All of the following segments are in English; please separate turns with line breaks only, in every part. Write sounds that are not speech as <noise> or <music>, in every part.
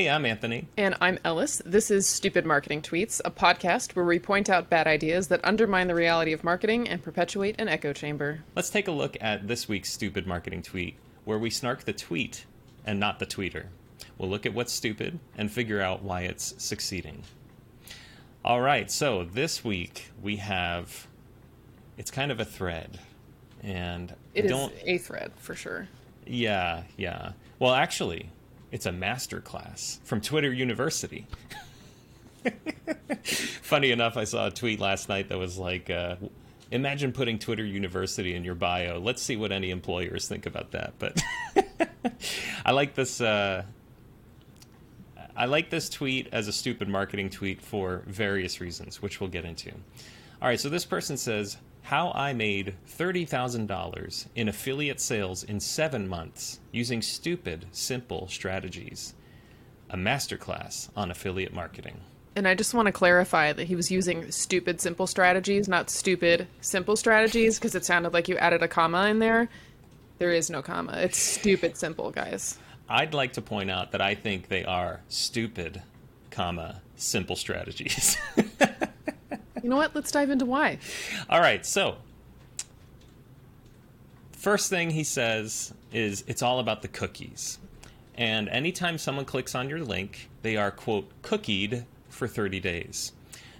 Hey, I'm Anthony.
And I'm Ellis. This is Stupid Marketing Tweets, a podcast where we point out bad ideas that undermine the reality of marketing and perpetuate an echo chamber.
Let's take a look at this week's Stupid Marketing Tweet, where we snark the tweet and not the tweeter. We'll look at what's stupid and figure out why it's succeeding. All right, so this week we have it's kind of a thread, and
It is a thread for sure.
yeah yeah. Well, actually, it's a master class from Twitter University. <laughs> Funny enough, I saw a tweet last night that was like, uh, "Imagine putting Twitter University in your bio. Let's see what any employers think about that." But <laughs> I like this. Uh, I like this tweet as a stupid marketing tweet for various reasons, which we'll get into. All right, so this person says, How I made $30,000 in affiliate sales in seven months using stupid, simple strategies. A masterclass on affiliate marketing.
And I just want to clarify that he was using stupid simple strategies, not stupid simple strategies, because it sounded like you added a comma in there. There is no comma. It's stupid simple, guys.
I'd like to point out that I think they are stupid, comma, simple strategies. <laughs>
You know what? Let's dive into why.
All right, so first thing he says is it's all about the cookies. And anytime someone clicks on your link, they are, quote, cookied for 30 days.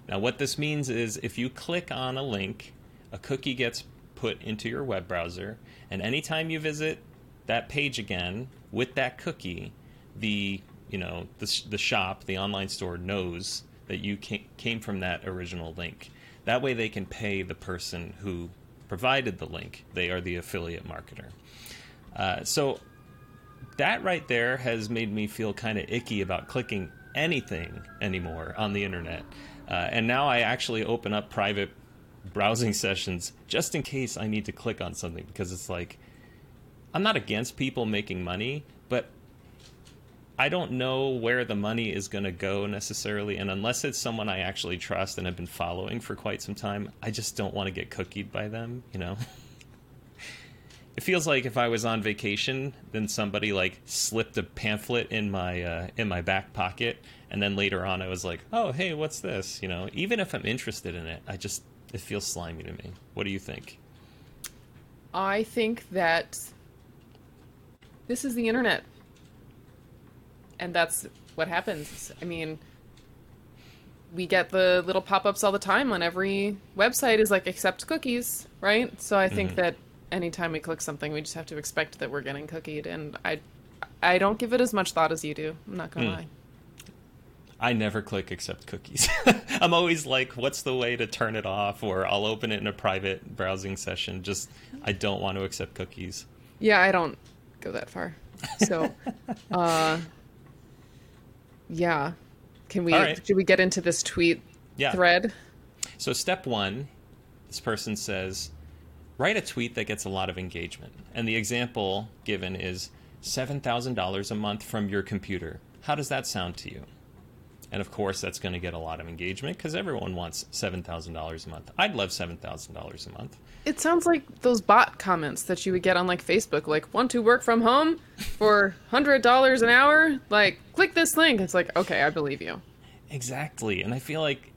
Now, what this means is if you click on a link, a cookie gets put into your web browser, and anytime you visit that page again with that cookie, the you know the, the shop, the online store knows that you came from that original link. That way, they can pay the person who provided the link. They are the affiliate marketer. Uh, so that right there has made me feel kind of icky about clicking anything anymore on the internet. Uh, and now I actually open up private browsing <laughs> sessions just in case I need to click on something because it's like I'm not against people making money, but I don't know where the money is going to go necessarily. And unless it's someone I actually trust and have been following for quite some time, I just don't want to get cookied by them, you know? <laughs> it feels like if I was on vacation, then somebody like slipped a pamphlet in my uh, in my back pocket, and then later on I was like, "Oh, hey, what's this?" You know, even if I'm interested in it, I just it feels slimy to me. What do you think?
I think that this is the internet. And that's what happens. I mean, we get the little pop ups all the time on every website is like accept cookies, right? So I think that anytime we click something, we just have to expect that we're getting cookied. And I, I don't give it as much thought as you do. I'm not gonna lie.
I never click accept cookies. <laughs> I'm always like, what's the way to turn it off? Or I'll open it in a private browsing session. Just, I don't want to accept cookies.
Yeah, I don't go that far. So, <laughs> uh, yeah. Can we?
Right.
Should we get into this tweet
Yeah.
thread?
So, step one, this person says, write a tweet that gets a lot of engagement. And the example given is $7,000 a month from your computer. How does that sound to you? And of course, that's going to get a lot of engagement because everyone wants $7,000 a month. I'd love $7,000 a month.
It sounds like those bot comments that you would get on like Facebook, like "Want to work from home for hundred dollars an hour?" Like, click this link. It's like, okay, I believe you.
Exactly. And I feel like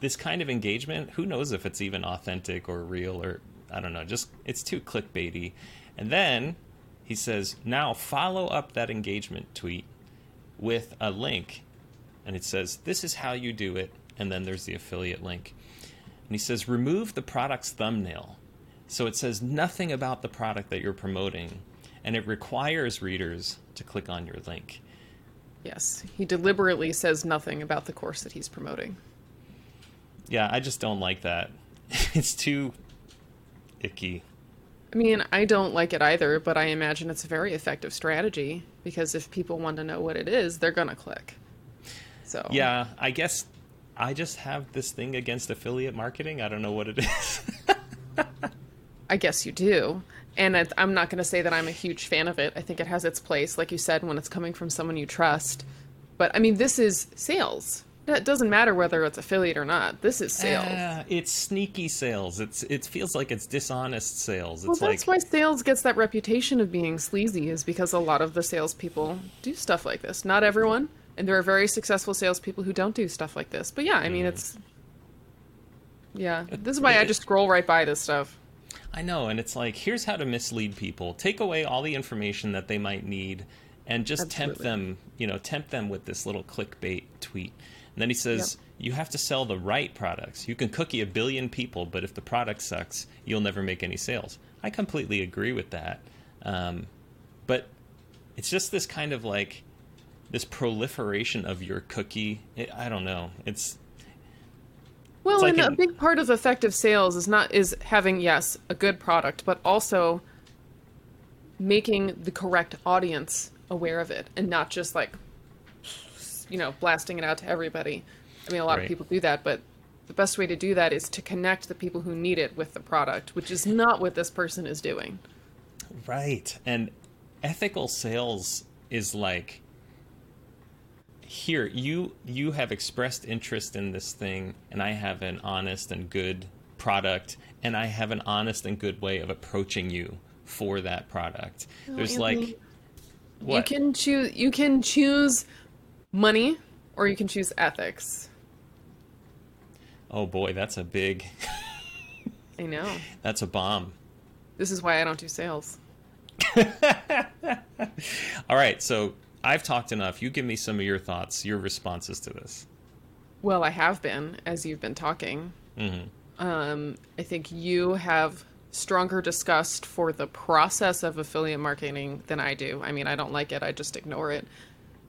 this kind of engagement, who knows if it's even authentic or real or I don't know, just it's too clickbaity. And then he says, now follow up that engagement tweet with a link. And it says, this is how you do it. And then there's the affiliate link. And he says, remove the product's thumbnail. So it says nothing about the product that you're promoting. And it requires readers to click on your link.
Yes, he deliberately says nothing about the course that he's promoting.
Yeah, I just don't like that. <laughs> It's too icky.
I mean, I don't like it either, but I imagine it's a very effective strategy because if people want to know what it is, they're gonna click. So
Yeah, I guess I just have this thing against affiliate marketing. I don't know what it is. <laughs>
I guess you do. And I'm not going to say that I'm a huge fan of it. I think it has its place, like you said, when it's coming from someone you trust. But I mean, this is sales, It doesn't matter whether it's affiliate or not. This is sales.
Uh, it's sneaky sales. It's it feels like it's dishonest sales. It's
well, that's
like
why sales gets that reputation of being sleazy, is because a lot of the salespeople do stuff like this. Not everyone, and there are very successful salespeople who don't do stuff like this. But yeah, I mean, it's yeah. This is why I just scroll right by this stuff.
I know, and it's like here's how to mislead people. Take away all the information that they might need, and just tempt them. You know, tempt them with this little clickbait tweet. And then he says, "You have to sell the right products. You can cookie a billion people, but if the product sucks, you'll never make any sales." I completely agree with that, um, but it's just this kind of like this proliferation of your cookie. It, I don't know. It's
Well,
It's like
and a big part of effective sales is not is having yes a good product, but also making the correct audience aware of it, and not just like you know blasting it out to everybody. I mean, a lot
Right.
of people do that, but the best way to do that is to connect the people who need it with the product, which is not what this person is doing.
Right. And ethical sales is like here you you have expressed interest in this thing and I have an honest and good product and I have an honest and good way of approaching you for that product. There's like what?
You can choose. You can choose money, or you can choose ethics.
Oh boy, that's a big
I know. <laughs>
that's a bomb.
This is why I don't do sales. <laughs>
All right, so I've talked enough. You give me some of your thoughts, your responses to this.
Well, I have been as you've been talking.
Mhm.
Um, I think you have stronger disgust for the process of affiliate marketing than I do. I mean, I don't like it. I just ignore it.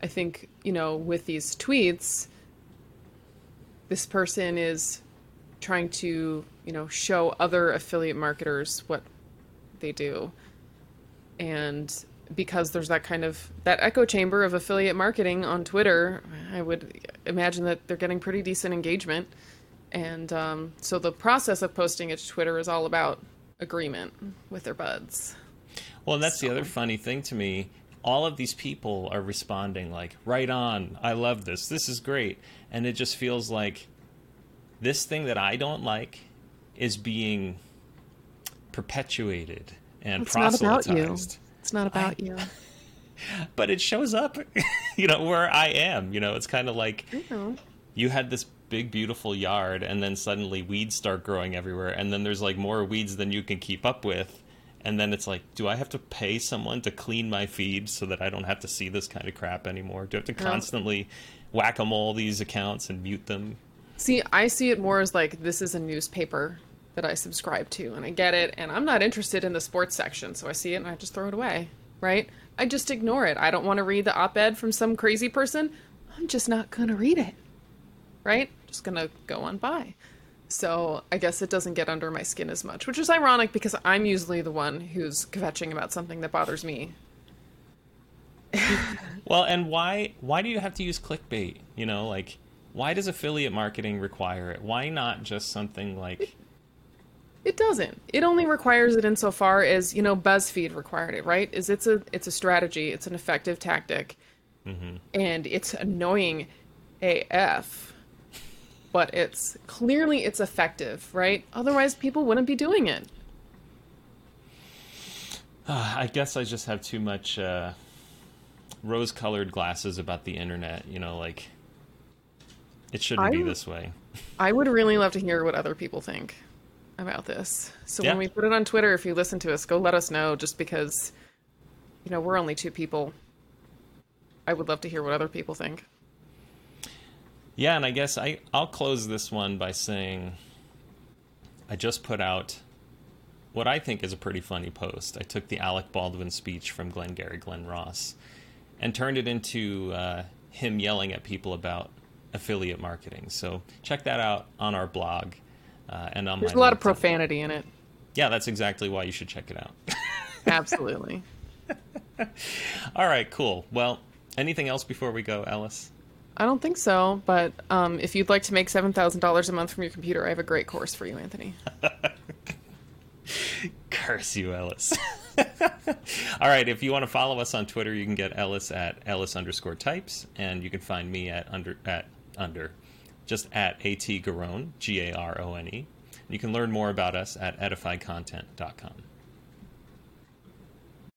I think you know with these tweets, this person is trying to you know show other affiliate marketers what they do and because there's that kind of that echo chamber of affiliate marketing on twitter i would imagine that they're getting pretty decent engagement and um, so the process of posting it to twitter is all about agreement with their buds
Well, and that's the other funny thing to me. All of these people are responding like, "Right on! I love this. This is great." And it just feels like this thing that I don't like is being perpetuated and
it's not about you
proselytized.
It's not about you. <laughs>
But it shows up, <laughs> you know, where I am. You know, it's kind of like
you
had this big beautiful yard and then suddenly weeds start growing everywhere and then there's like more weeds than you can keep up with and then it's like do i have to pay someone to clean my feed so that i don't have to see this kind of crap anymore? Do i have to constantly whack them all these accounts and mute them?
See, I see it more as like this is a newspaper that I subscribe to, and I get it, and I'm not interested in the sports section, so I see it and I just throw it away, right? I just ignore it. I don't want to read the op ed from some crazy person. I'm just not going to read it, right? Just going to go on by. So I guess it doesn't get under my skin as much, which is ironic because I'm usually the one who's kvetching about something that bothers me. <laughs>
well and why why do you have to use clickbait you know like why does affiliate marketing require it why not just something like <laughs>
It doesn't. It only requires it insofar as you know BuzzFeed required it, right? Is it's a it's a strategy, it's an effective tactic, and it's annoying AF, but it's clearly it's effective, right? Otherwise, people wouldn't be doing it.
Uh, <sighs> I guess I just have too much uh, rose-colored glasses about the internet. You know, like it shouldn't be
I'm-
this way.
I would really love to hear what other people think about this. So
Yeah.
when we put it on Twitter, if you listen to us, go let us know. Just because, you know, we're only two people. I would love to hear what other people think.
Yeah, and I guess I I'll close this one by saying I just put out what I think is a pretty funny post. I took the Alec Baldwin speech from Glengarry Glen Ross and turned it into uh, him yelling at people about affiliate marketing. So check that out on our blog uh, and on
There's a lot of profanity in it.
Yeah, that's exactly why you should check it out. <laughs>
Absolutely. <laughs>
All right, cool. Well, anything else before we go, Ellis?
I don't think so, but um, if you'd like to make $7,000 a month from your computer, I have a great course for you, Anthony. <laughs>
Curse you, Ellis. All right, if you want to follow us on Twitter, you can get Ellis at Ellis underscore types, and you can find me at under at under just at at Garone, G A R O N E. You can learn more about us at edifiedcontent.com.